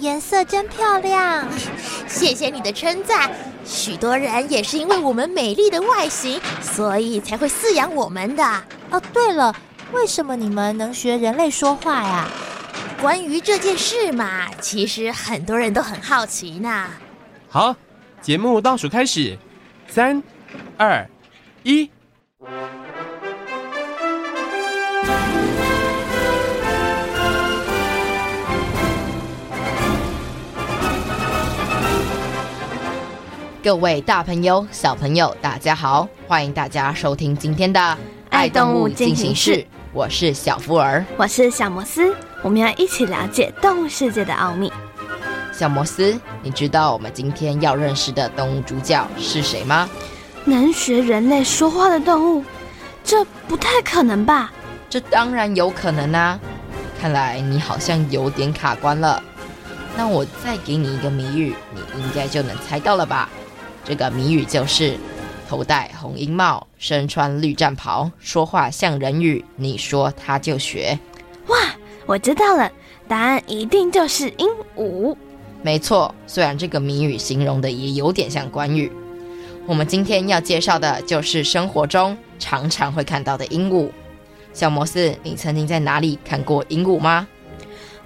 颜色真漂亮，谢谢你的称赞。许多人也是因为我们美丽的外形，所以才会饲养我们的。哦，对了，为什么你们能学人类说话呀？关于这件事嘛，其实很多人都很好奇呢。好，节目倒数开始，三、二、一。各位大朋友、小朋友，大家好！欢迎大家收听今天的《爱动物进行式》，我是小福儿，我是小摩斯，我们要一起了解动物世界的奥秘。小摩斯，你知道我们今天要认识的动物主角是谁吗？能学人类说话的动物？这不太可能吧？这当然有可能啊！看来你好像有点卡关了。那我再给你一个谜语，你应该就能猜到了吧？这个谜语就是：头戴红缨帽，身穿绿战袍，说话像人语，你说他就学。哇，我知道了，答案一定就是鹦鹉。没错，虽然这个谜语形容的也有点像关羽。我们今天要介绍的就是生活中常常会看到的鹦鹉。小摩斯，你曾经在哪里看过鹦鹉吗？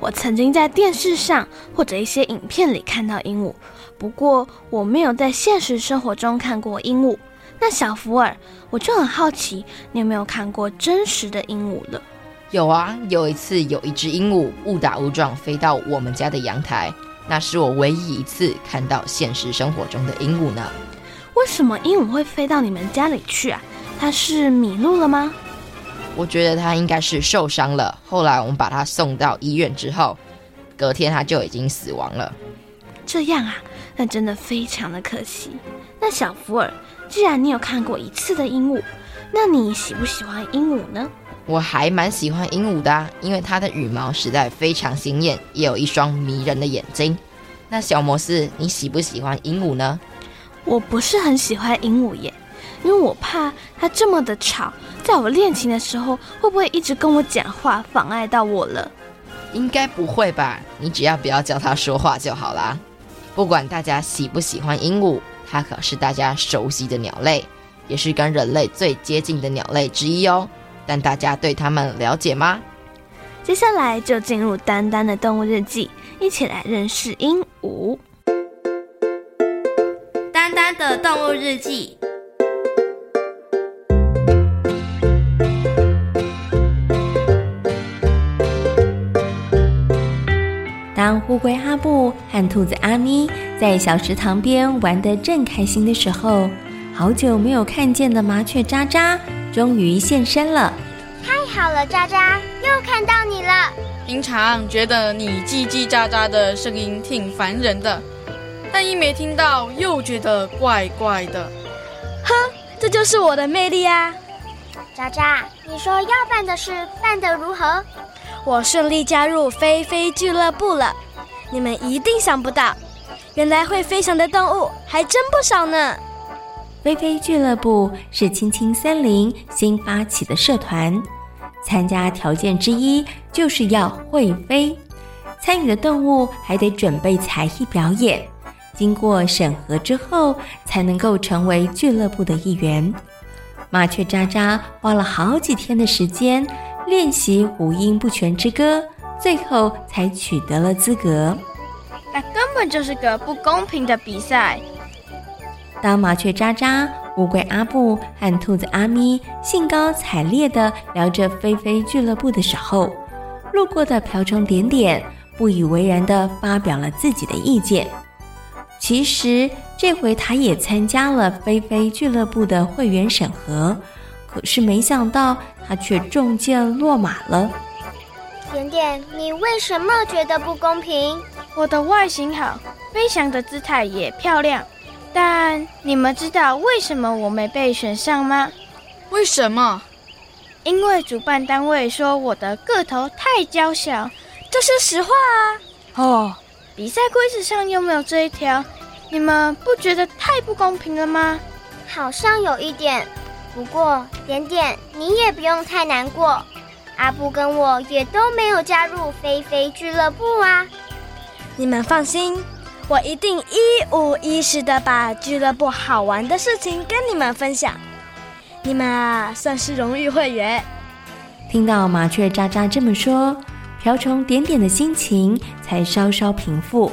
我曾经在电视上或者一些影片里看到鹦鹉。不过我没有在现实生活中看过鹦鹉。那小福尔，我就很好奇，你有没有看过真实的鹦鹉了？有啊，有一次有一只鹦鹉误打误撞飞到我们家的阳台，那是我唯一一次看到现实生活中的鹦鹉呢。为什么鹦鹉会飞到你们家里去啊？它是迷路了吗？我觉得它应该是受伤了。后来我们把它送到医院之后，隔天它就已经死亡了。这样啊。那真的非常的可惜。那小福尔，既然你有看过一次的鹦鹉，那你喜不喜欢鹦鹉呢？我还蛮喜欢鹦鹉的啊，因为它的羽毛实在非常鲜艳，也有一双迷人的眼睛。那小摩斯，你喜不喜欢鹦鹉呢？我不是很喜欢鹦鹉耶，因为我怕它这么的吵，在我练琴的时候会不会一直跟我讲话，妨碍到我了？应该不会吧？你只要不要叫它说话就好啦。不管大家喜不喜欢鹦鹉，它可是大家熟悉的鸟类，也是跟人类最接近的鸟类之一哦。但大家对它们了解吗？接下来就进入丹丹的动物日记，一起来认识鹦鹉。丹丹的动物日记。当乌龟阿布和兔子阿咪在小池塘边玩得正开心的时候，好久没有看见的麻雀渣渣终于现身了。太好了，渣渣，又看到你了。平常觉得你叽叽喳喳的声音挺烦人的，但一没听到又觉得怪怪的。哼，这就是我的魅力啊！渣渣，你说要办的事办得如何？我顺利加入飞飞俱乐部了，你们一定想不到，原来会飞翔的动物还真不少呢。飞飞俱乐部是青青森林新发起的社团，参加条件之一就是要会飞，参与的动物还得准备才艺表演，经过审核之后才能够成为俱乐部的一员。麻雀渣渣花了好几天的时间。练习五音不全之歌，最后才取得了资格。那根本就是个不公平的比赛。当麻雀渣渣、乌龟阿布和兔子阿咪兴高采烈地聊着飞飞俱乐部的时候，路过的瓢虫点点不以为然地发表了自己的意见。其实这回他也参加了菲菲俱乐部的会员审核，可是没想到他却中箭落马了。点点，你为什么觉得不公平？我的外形好，飞翔的姿态也漂亮，但你们知道为什么我没被选上吗？为什么？因为主办单位说我的个头太娇小，这是实话啊！哦，比赛规则上又没有这一条，你们不觉得太不公平了吗？好像有一点，不过点点你也不用太难过，阿布跟我也都没有加入菲菲俱乐部啊。你们放心，我一定一五一十的把俱乐部好玩的事情跟你们分享。你们啊，算是荣誉会员。听到麻雀喳喳这么说，瓢虫点点的心情才稍稍平复。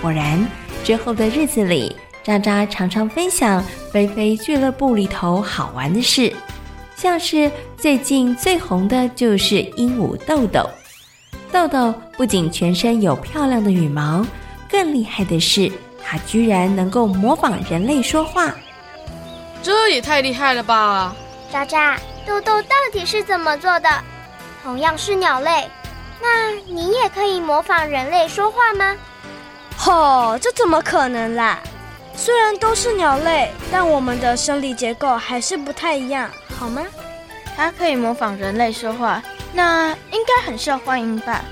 果然，之后的日子里，喳喳常常分享菲菲俱乐部里头好玩的事，像是最近最红的就是鹦鹉豆豆。豆豆不仅全身有漂亮的羽毛，更厉害的是，它居然能够模仿人类说话。这也太厉害了吧！渣渣，豆豆到底是怎么做的？同样是鸟类，那你也可以模仿人类说话吗？哦，这怎么可能啦？虽然都是鸟类，但我们的生理结构还是不太一样，好吗？它可以模仿人类说话。那应该很受欢迎吧？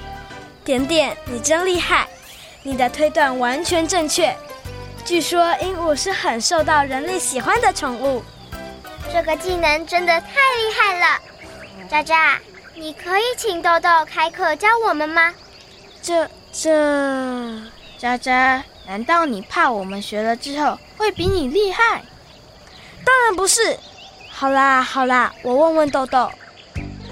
点点，你真厉害，你的推断完全正确。据说鹦鹉是很受到人类喜欢的宠物。这个技能真的太厉害了！渣渣，你可以请豆豆开课教我们吗？这这，喳喳，难道你怕我们学了之后会比你厉害？当然不是。好啦好啦，我问问豆豆。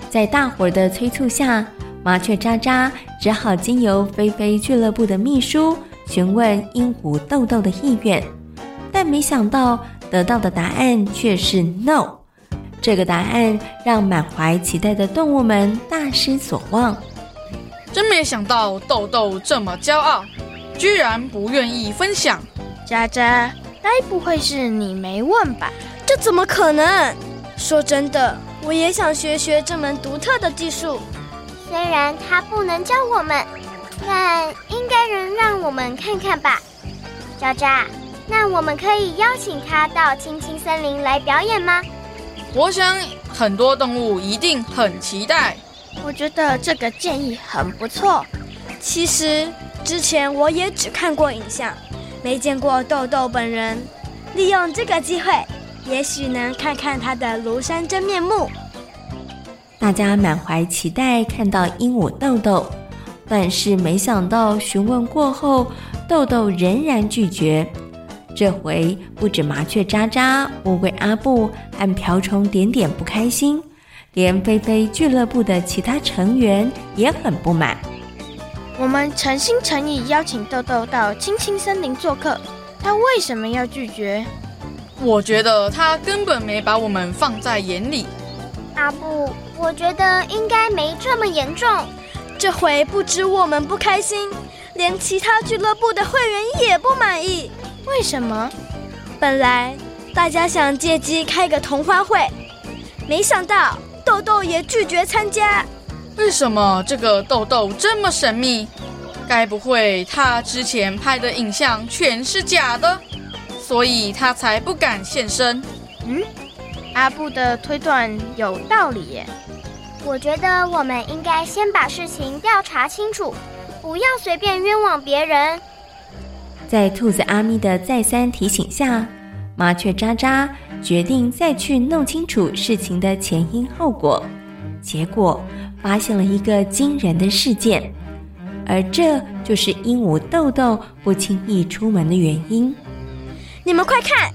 在大伙儿的催促下，麻雀渣渣只好经由菲菲俱乐部的秘书询问鹦鹉豆豆的意愿，但没想到得到的答案却是 “no”。这个答案让满怀期待的动物们大失所望。真没想到豆豆这么骄傲，居然不愿意分享。渣渣，该不会是你没问吧？这怎么可能？说真的。我也想学学这门独特的技术，虽然他不能教我们，但应该能让我们看看吧。渣渣，那我们可以邀请他到青青森林来表演吗？我想很多动物一定很期待。我觉得这个建议很不错。其实之前我也只看过影像，没见过豆豆本人。利用这个机会。也许能看看它的庐山真面目。大家满怀期待看到鹦鹉豆豆，但是没想到询问过后，豆豆仍然拒绝。这回不止麻雀渣渣、乌龟阿布和瓢虫点点不开心，连菲菲俱乐部的其他成员也很不满。我们诚心诚意邀请豆豆到青青森林做客，他为什么要拒绝？我觉得他根本没把我们放在眼里。阿布，我觉得应该没这么严重。这回不止我们不开心，连其他俱乐部的会员也不满意。为什么？本来大家想借机开个同欢会，没想到豆豆也拒绝参加。为什么这个豆豆这么神秘？该不会他之前拍的影像全是假的？所以他才不敢现身。嗯，阿布的推断有道理耶。我觉得我们应该先把事情调查清楚，不要随便冤枉别人。在兔子阿咪的再三提醒下，麻雀渣渣决定再去弄清楚事情的前因后果。结果发现了一个惊人的事件，而这就是鹦鹉豆豆不轻易出门的原因。你们快看，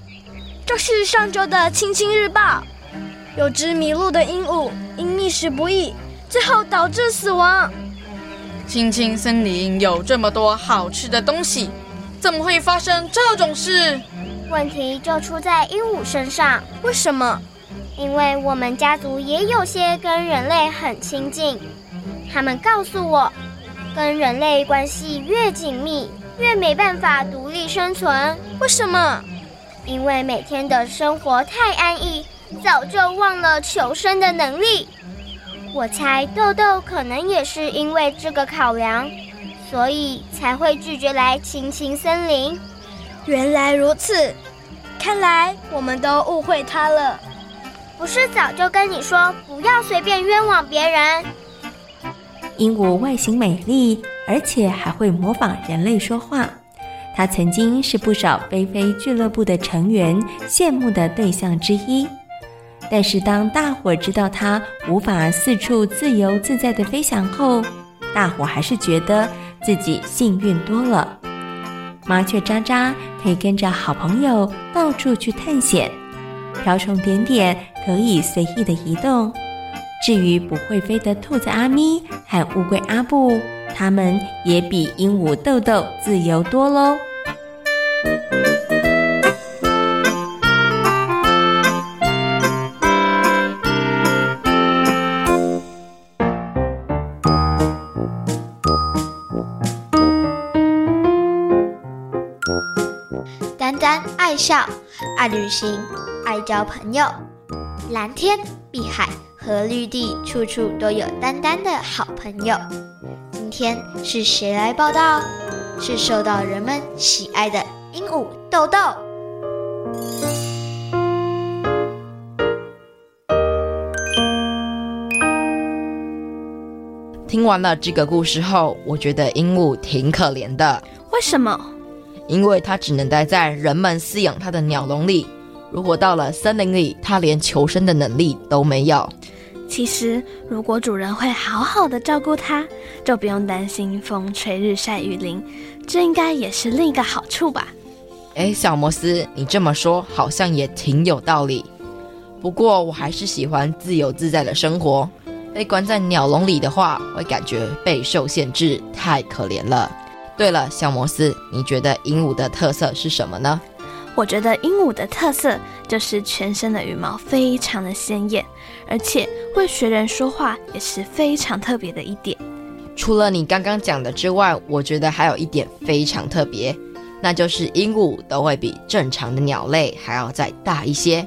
这是上周的《青青日报》，有只迷路的鹦鹉因觅食不易，最后导致死亡。青青森林有这么多好吃的东西，怎么会发生这种事？问题就出在鹦鹉身上。为什么？因为我们家族也有些跟人类很亲近，他们告诉我，跟人类关系越紧密，越没办法独立生存。为什么？因为每天的生活太安逸，早就忘了求生的能力。我猜豆豆可能也是因为这个考量，所以才会拒绝来青青森林。原来如此，看来我们都误会他了。不是早就跟你说不要随便冤枉别人？鹦鹉外形美丽，而且还会模仿人类说话。它曾经是不少飞飞俱乐部的成员羡慕的对象之一。但是当大伙知道它无法四处自由自在的飞翔后，大伙还是觉得自己幸运多了。麻雀喳喳可以跟着好朋友到处去探险。瓢虫点点可以随意的移动，至于不会飞的兔子阿咪和乌龟阿布，它们也比鹦鹉豆豆自由多喽。丹丹爱笑，爱旅行。爱交朋友，蓝天、碧海和绿地，处处都有丹丹的好朋友。今天是谁来报道？是受到人们喜爱的鹦鹉豆豆。听完了这个故事后，我觉得鹦鹉挺可怜的。为什么？因为它只能待在人们饲养它的鸟笼里。如果到了森林里，它连求生的能力都没有。其实，如果主人会好好的照顾它，就不用担心风吹日晒雨淋，这应该也是另一个好处吧？哎，小摩斯，你这么说好像也挺有道理。不过，我还是喜欢自由自在的生活。被关在鸟笼里的话，会感觉备受限制，太可怜了。对了，小摩斯，你觉得鹦鹉的特色是什么呢？我觉得鹦鹉的特色就是全身的羽毛非常的鲜艳，而且会学人说话也是非常特别的一点。除了你刚刚讲的之外，我觉得还有一点非常特别，那就是鹦鹉都会比正常的鸟类还要再大一些。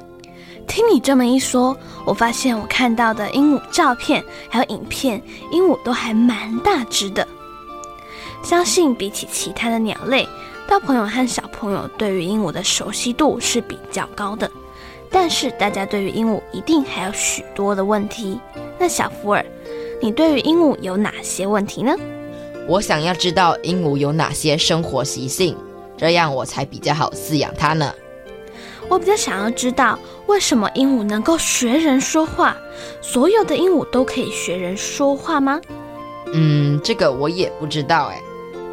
听你这么一说，我发现我看到的鹦鹉照片还有影片，鹦鹉都还蛮大只的。相信比起其他的鸟类，大朋友和小朋友对于鹦鹉的熟悉度是比较高的，但是大家对于鹦鹉一定还有许多的问题。那小福尔，你对于鹦鹉有哪些问题呢？我想要知道鹦鹉有哪些生活习性，这样我才比较好饲养它呢。我比较想要知道为什么鹦鹉能够学人说话？所有的鹦鹉都可以学人说话吗？嗯，这个我也不知道哎。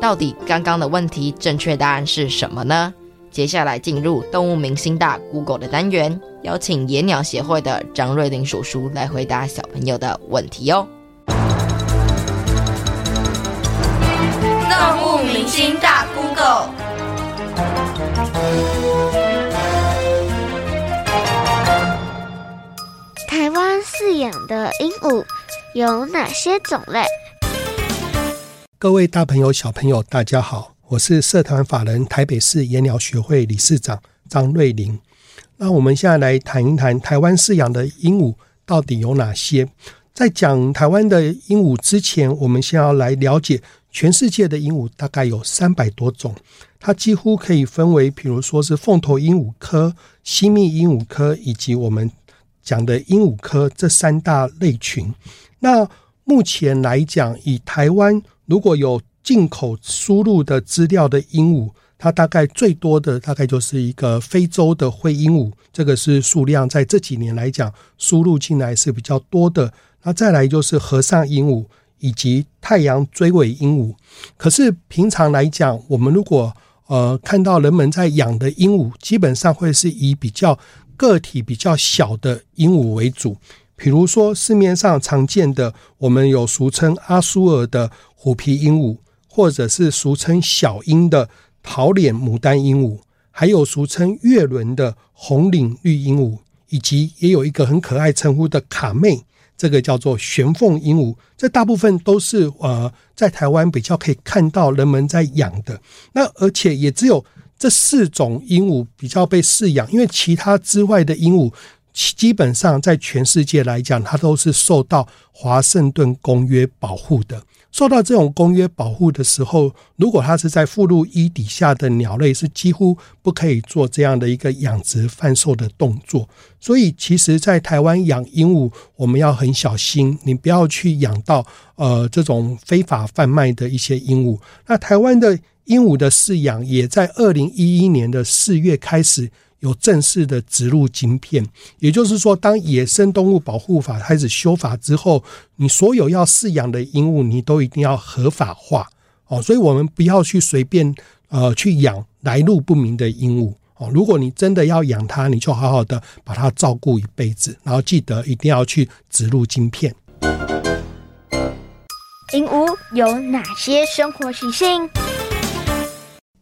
到底刚刚的问题正确答案是什么呢？接下来进入动物明星大 Google 的单元，邀请野鸟协会的张瑞玲叔叔来回答小朋友的问题哦。动物明星大 Google，台湾饲养的鹦鹉有哪些种类？各位大朋友、小朋友，大家好，我是社团法人台北市野鸟学会理事长张瑞麟。那我们现在来谈一谈台湾饲养的鹦鹉到底有哪些？在讲台湾的鹦鹉之前，我们先要来了解全世界的鹦鹉大概有三百多种，它几乎可以分为，比如说是凤头鹦鹉科、吸蜜鹦鹉科以及我们讲的鹦鹉科这三大类群。那目前来讲，以台湾如果有进口输入的资料的鹦鹉，它大概最多的大概就是一个非洲的灰鹦鹉，这个是数量在这几年来讲输入进来是比较多的。那再来就是和尚鹦鹉以及太阳锥尾鹦鹉。可是平常来讲，我们如果呃看到人们在养的鹦鹉，基本上会是以比较个体比较小的鹦鹉为主。比如说市面上常见的，我们有俗称阿苏尔的虎皮鹦鹉，或者是俗称小鹰的桃脸牡丹鹦鹉，还有俗称月轮的红领绿鹦鹉，以及也有一个很可爱称呼的卡妹，这个叫做玄凤鹦鹉，这大部分都是呃在台湾比较可以看到人们在养的。那而且也只有这四种鹦鹉比较被饲养，因为其他之外的鹦鹉。基本上，在全世界来讲，它都是受到华盛顿公约保护的。受到这种公约保护的时候，如果它是在附录一底下的鸟类，是几乎不可以做这样的一个养殖贩售的动作。所以，其实，在台湾养鹦鹉，我们要很小心，你不要去养到呃这种非法贩卖的一些鹦鹉。那台湾的鹦鹉的饲养，也在二零一一年的四月开始。有正式的植入晶片，也就是说，当野生动物保护法开始修法之后，你所有要饲养的鹦鹉，你都一定要合法化哦。所以，我们不要去随便呃去养来路不明的鹦鹉哦。如果你真的要养它，你就好好的把它照顾一辈子，然后记得一定要去植入晶片。鹦鹉有哪些生活习性？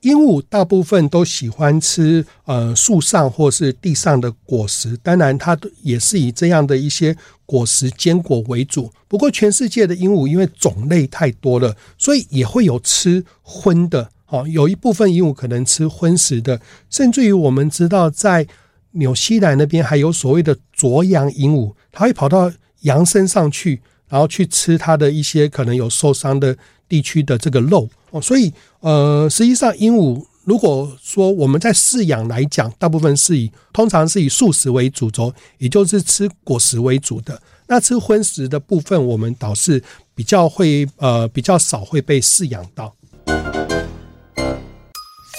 鹦鹉大部分都喜欢吃呃树上或是地上的果实，当然它也是以这样的一些果实坚果为主。不过全世界的鹦鹉因为种类太多了，所以也会有吃荤的。哦，有一部分鹦鹉可能吃荤食的，甚至于我们知道在纽西兰那边还有所谓的啄羊鹦鹉，它会跑到羊身上去，然后去吃它的一些可能有受伤的地区的这个肉。哦，所以呃，实际上鹦鹉如果说我们在饲养来讲，大部分是以通常是以素食为主轴，也就是吃果实为主的。那吃荤食的部分，我们倒是比较会呃比较少会被饲养到。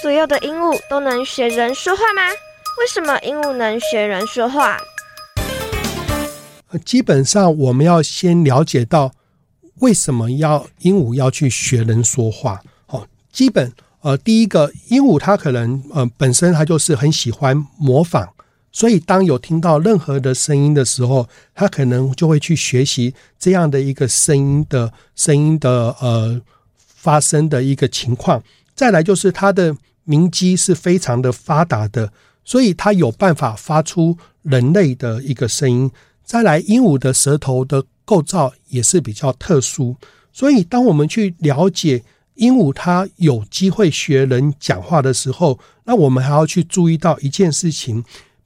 所有的鹦鹉都能学人说话吗？为什么鹦鹉能学人说话？基本上我们要先了解到。为什么要鹦鹉要去学人说话？哦，基本呃，第一个鹦鹉它可能呃本身它就是很喜欢模仿，所以当有听到任何的声音的时候，它可能就会去学习这样的一个声音的声音的呃发生的一个情况。再来就是它的鸣肌是非常的发达的，所以它有办法发出人类的一个声音。再来，鹦鹉的舌头的。构造也是比较特殊，所以当我们去了解鹦鹉它有机会学人讲话的时候，那我们还要去注意到一件事情，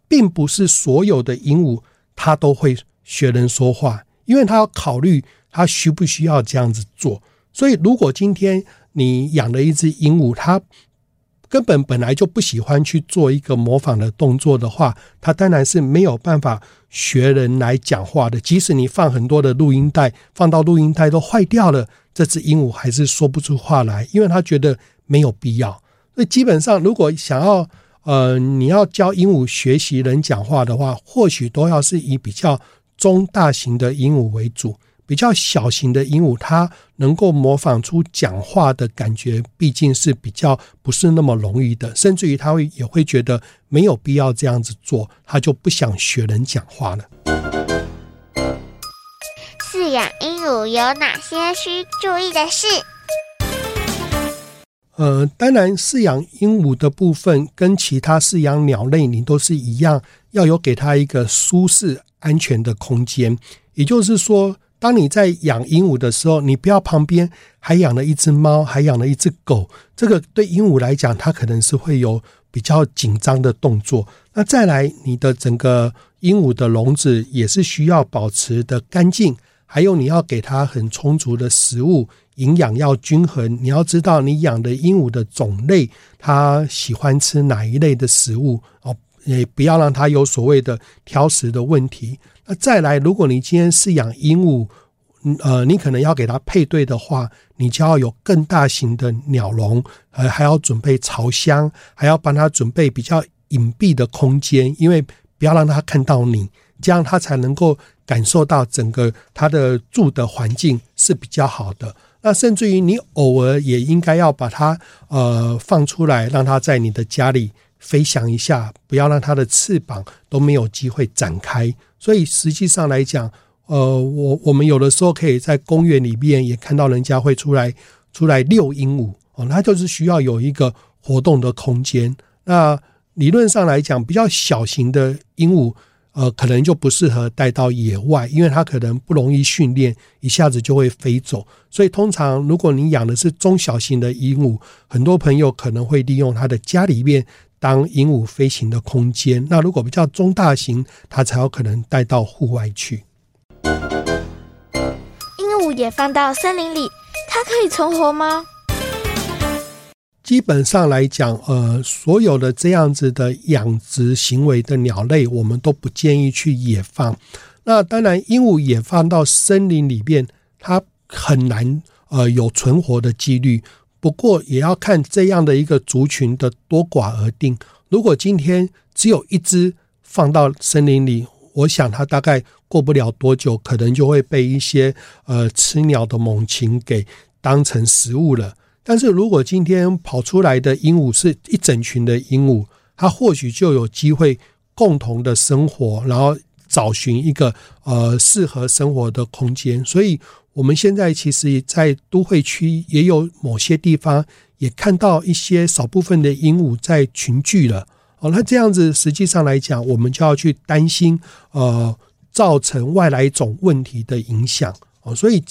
并不是所有的鹦鹉它都会学人说话，因为它要考虑它需不需要这样子做。所以，如果今天你养了一只鹦鹉，它根本本来就不喜欢去做一个模仿的动作的话，它当然是没有办法。学人来讲话的，即使你放很多的录音带，放到录音带都坏掉了，这只鹦鹉还是说不出话来，因为他觉得没有必要。所以基本上，如果想要呃，你要教鹦鹉学习人讲话的话，或许都要是以比较中大型的鹦鹉为主。比较小型的鹦鹉，它能够模仿出讲话的感觉，毕竟是比较不是那么容易的，甚至于它会也会觉得没有必要这样子做，它就不想学人讲话了。饲养鹦鹉有哪些需注意的事？呃，当然，饲养鹦鹉的部分跟其他饲养鸟类，你都是一样，要有给它一个舒适安全的空间，也就是说。当你在养鹦鹉的时候，你不要旁边还养了一只猫，还养了一只狗，这个对鹦鹉来讲，它可能是会有比较紧张的动作。那再来，你的整个鹦鹉的笼子也是需要保持的干净，还有你要给它很充足的食物，营养要均衡。你要知道你养的鹦鹉的种类，它喜欢吃哪一类的食物哦，也不要让它有所谓的挑食的问题。那再来，如果你今天是养鹦鹉，呃，你可能要给它配对的话，你就要有更大型的鸟笼，呃，还要准备巢箱，还要帮它准备比较隐蔽的空间，因为不要让它看到你，这样它才能够感受到整个它的住的环境是比较好的。那甚至于你偶尔也应该要把它呃放出来，让它在你的家里飞翔一下，不要让它的翅膀都没有机会展开。所以实际上来讲，呃，我我们有的时候可以在公园里面也看到人家会出来出来遛鹦鹉哦，它就是需要有一个活动的空间。那理论上来讲，比较小型的鹦鹉，呃，可能就不适合带到野外，因为它可能不容易训练，一下子就会飞走。所以通常如果你养的是中小型的鹦鹉，很多朋友可能会利用它的家里面当鹦鹉飞行的空间。那如果比较中大型，它才有可能带到户外去。鹦鹉也放到森林里，它可以存活吗？基本上来讲，呃，所有的这样子的养殖行为的鸟类，我们都不建议去野放。那当然，鹦鹉野放到森林里面，它很难呃有存活的几率。不过，也要看这样的一个族群的多寡而定。如果今天只有一只放到森林里，我想它大概过不了多久，可能就会被一些呃吃鸟的猛禽给当成食物了。但是如果今天跑出来的鹦鹉是一整群的鹦鹉，它或许就有机会共同的生活，然后找寻一个呃适合生活的空间。所以，我们现在其实，在都会区也有某些地方也看到一些少部分的鹦鹉在群聚了。哦，那这样子实际上来讲，我们就要去担心呃造成外来种问题的影响。哦，所以。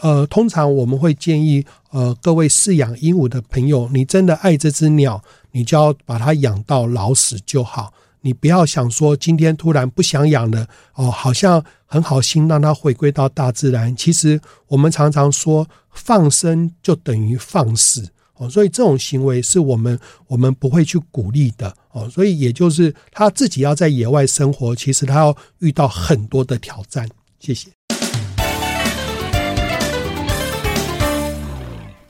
呃，通常我们会建议，呃，各位饲养鹦鹉的朋友，你真的爱这只鸟，你就要把它养到老死就好。你不要想说今天突然不想养了，哦，好像很好心让它回归到大自然。其实我们常常说，放生就等于放死哦，所以这种行为是我们我们不会去鼓励的哦。所以也就是他自己要在野外生活，其实他要遇到很多的挑战。谢谢。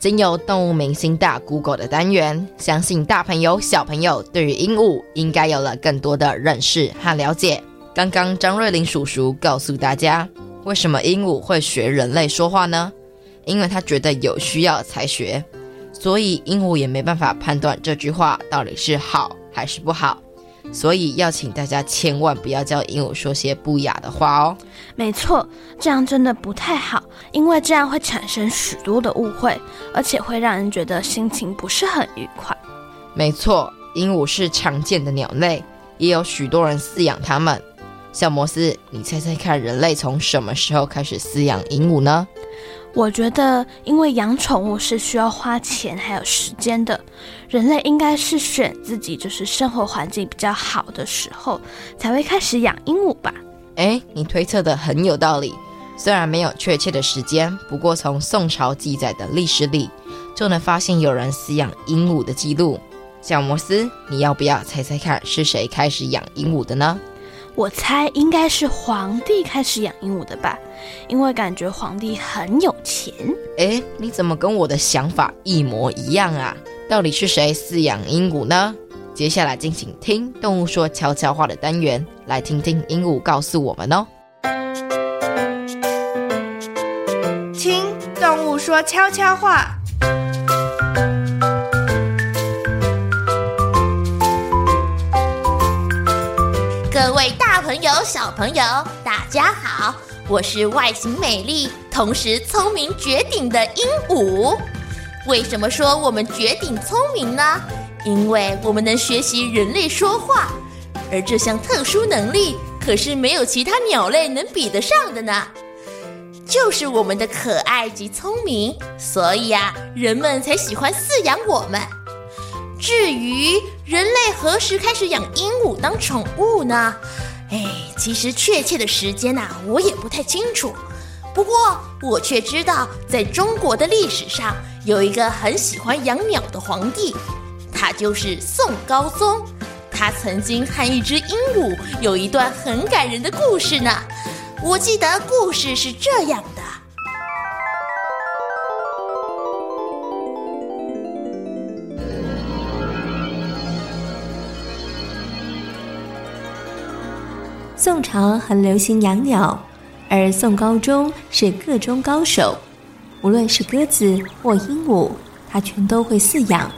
经由动物明星大 Google 的单元，相信大朋友小朋友对于鹦鹉应该有了更多的认识和了解。刚刚张瑞林叔叔告诉大家，为什么鹦鹉会学人类说话呢？因为他觉得有需要才学，所以鹦鹉也没办法判断这句话到底是好还是不好。所以要请大家千万不要教鹦鹉说些不雅的话哦。没错，这样真的不太好，因为这样会产生许多的误会，而且会让人觉得心情不是很愉快。没错，鹦鹉是常见的鸟类，也有许多人饲养它们。小摩斯，你猜猜看，人类从什么时候开始饲养鹦鹉呢？我觉得，因为养宠物是需要花钱还有时间的，人类应该是选自己就是生活环境比较好的时候，才会开始养鹦鹉吧？诶，你推测的很有道理，虽然没有确切的时间，不过从宋朝记载的历史里，就能发现有人饲养鹦鹉的记录。小摩斯，你要不要猜猜看是谁开始养鹦鹉的呢？我猜应该是皇帝开始养鹦鹉的吧，因为感觉皇帝很有钱。哎，你怎么跟我的想法一模一样啊？到底是谁饲养鹦鹉呢？接下来进行听动物说悄悄话的单元，来听听鹦鹉告诉我们哦。听动物说悄悄话。各位大朋友、小朋友，大家好！我是外形美丽、同时聪明绝顶的鹦鹉。为什么说我们绝顶聪明呢？因为我们能学习人类说话，而这项特殊能力可是没有其他鸟类能比得上的呢。就是我们的可爱及聪明，所以啊，人们才喜欢饲养我们。至于人类何时开始养鹦鹉当宠物呢？哎，其实确切的时间呐、我也不太清楚。不过我却知道，在中国的历史上，有一个很喜欢养鸟的皇帝，他就是宋高宗。他曾经和一只鹦鹉有一段很感人的故事呢。我记得故事是这样的。宋朝很流行养鸟，而宋高宗是个中高手，无论是鸽子或鹦鹉，他全都会饲养。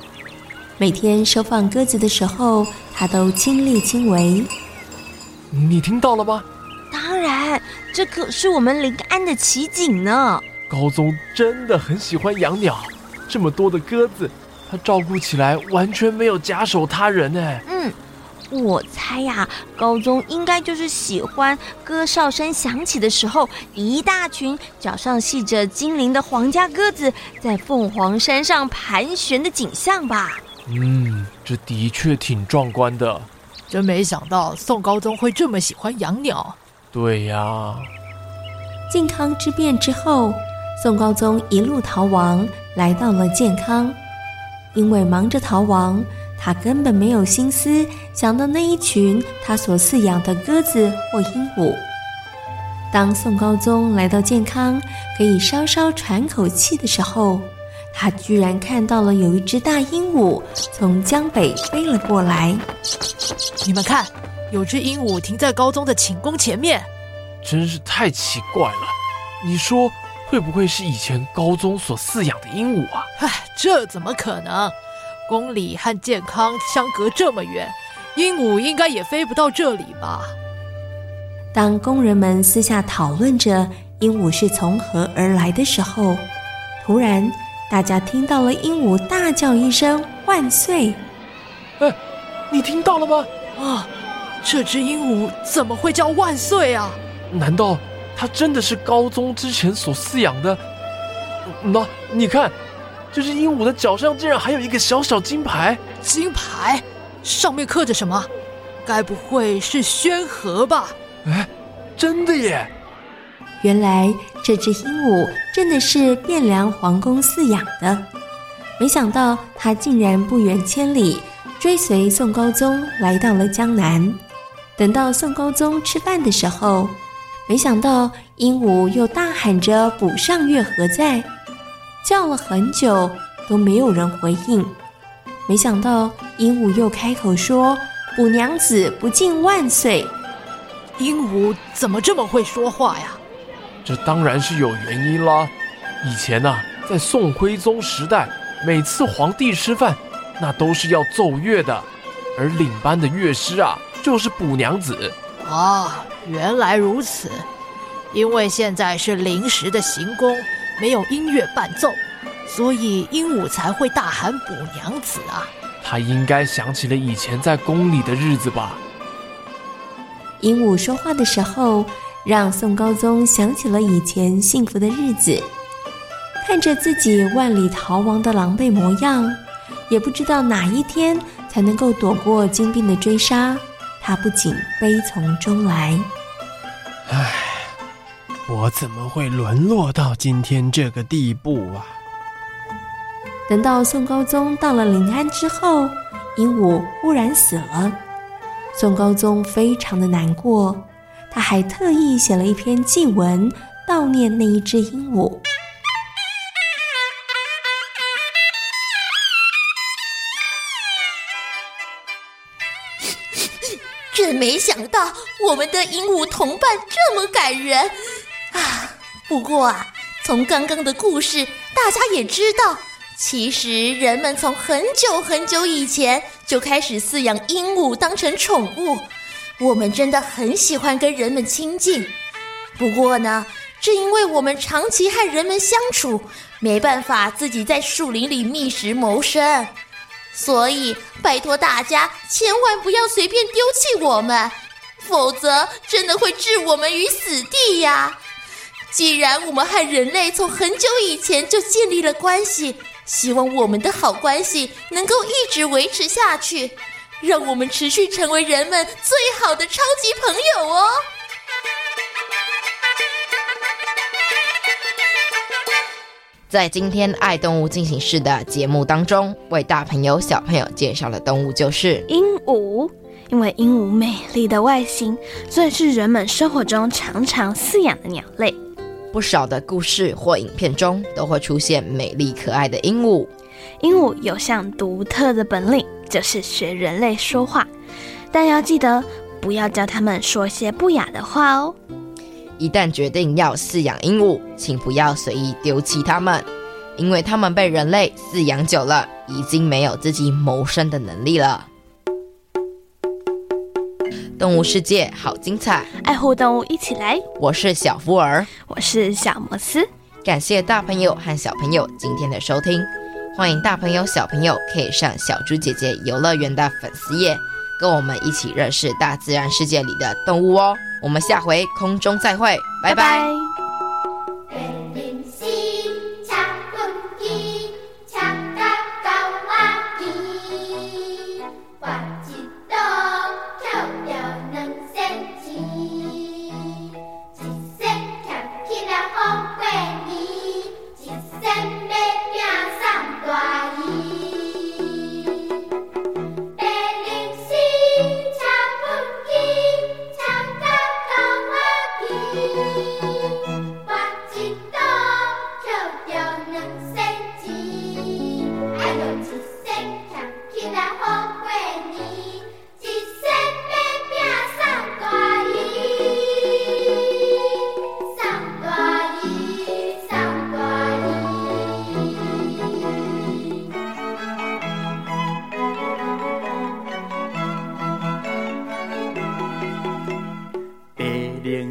每天收放鸽子的时候，他都亲力亲为。你听到了吗？当然，这可是我们临安的奇景呢。高宗真的很喜欢养鸟，这么多的鸽子，他照顾起来完全没有假手他人哎。嗯。我猜呀、啊，高宗应该就是喜欢鸽哨声响起的时候，一大群脚上系着金铃的皇家鸽子在凤凰山上盘旋的景象吧。嗯，这的确挺壮观的。真没想到宋高宗会这么喜欢养鸟。对呀。靖康之变之后，宋高宗一路逃亡，来到了建康。因为忙着逃亡，他根本没有心思想到那一群他所饲养的鸽子或鹦鹉。当宋高宗来到健康，可以稍稍喘口气的时候，他居然看到了有一只大鹦鹉从江北飞了过来。你们看，有只鹦鹉停在高宗的寝宫前面。真是太奇怪了，你说会不会是以前高宗所饲养的鹦鹉啊？唉，这怎么可能？宫里和健康相隔这么远，鹦鹉应该也飞不到这里吧？当工人们私下讨论着鹦鹉是从何而来的时候，突然大家听到了鹦鹉大叫一声“万岁”！哎，你听到了吗？啊，这只鹦鹉怎么会叫万岁啊？难道它真的是高宗之前所饲养的？那你看，这只鹦鹉的脚上竟然还有一个小小金牌。金牌上面刻着什么？该不会是宣和吧？哎，真的耶！原来这只鹦鹉真的是汴梁皇宫饲养的。没想到它竟然不远千里追随宋高宗来到了江南。等到宋高宗吃饭的时候，没想到鹦鹉又大喊着“补上月何在”，叫了很久都没有人回应。没想到鹦鹉又开口说：“补娘子不敬万岁。”鹦鹉怎么这么会说话呀？这当然是有原因啦。以前呐、啊，在宋徽宗时代，每次皇帝吃饭，那都是要奏乐的，而领班的乐师啊，就是补娘子。啊，原来如此。因为现在是临时的行宫，没有音乐伴奏，所以鹦鹉才会大喊“补娘子”啊。他应该想起了以前在宫里的日子吧。鹦鹉说话的时候，让宋高宗想起了以前幸福的日子。看着自己万里逃亡的狼狈模样，也不知道哪一天才能够躲过金兵的追杀。他不禁悲从中来。唉，我怎么会沦落到今天这个地步啊？等到宋高宗到了临安之后，鹦鹉忽然死了。宋高宗非常的难过，他还特意写了一篇祭文悼念那一只鹦鹉。真没想到我们的鹦鹉同伴这么感人啊！不过啊，从刚刚的故事，大家也知道，其实人们从很久很久以前就开始饲养鹦鹉当成宠物。我们真的很喜欢跟人们亲近。不过呢，正因为我们长期和人们相处，没办法自己在树林里觅食谋生。所以，拜托大家千万不要随便丢弃我们，否则真的会置我们于死地呀！既然我们和人类从很久以前就建立了关系，希望我们的好关系能够一直维持下去，让我们持续成为人们最好的超级朋友哦！在今天《爱动物进行式》的节目当中，为大朋友、小朋友介绍的动物就是鹦鹉。因为鹦鹉美丽的外形，所以是人们生活中常常饲养的鸟类。不少的故事或影片中都会出现美丽可爱的鹦鹉。鹦鹉有项独特的本领，就是学人类说话，但要记得不要教他们说些不雅的话哦。一旦决定要饲养鹦鹉，请不要随意丢弃它们，因为它们被人类饲养久了，已经没有自己谋生的能力了。动物世界好精彩，爱护动物一起来！我是小福儿，我是小摩斯，感谢大朋友和小朋友今天的收听，欢迎大朋友小朋友可以上小猪姐姐游乐园的粉丝页，跟我们一起认识大自然世界里的动物哦。我们下回空中再会，拜拜。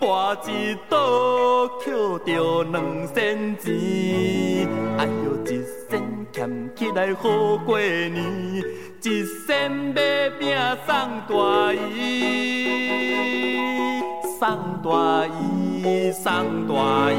跋一倒捡着两仙钱。哎哟，一仙俭起来好过年，一仙买饼送大姨。送大姨，送大姨。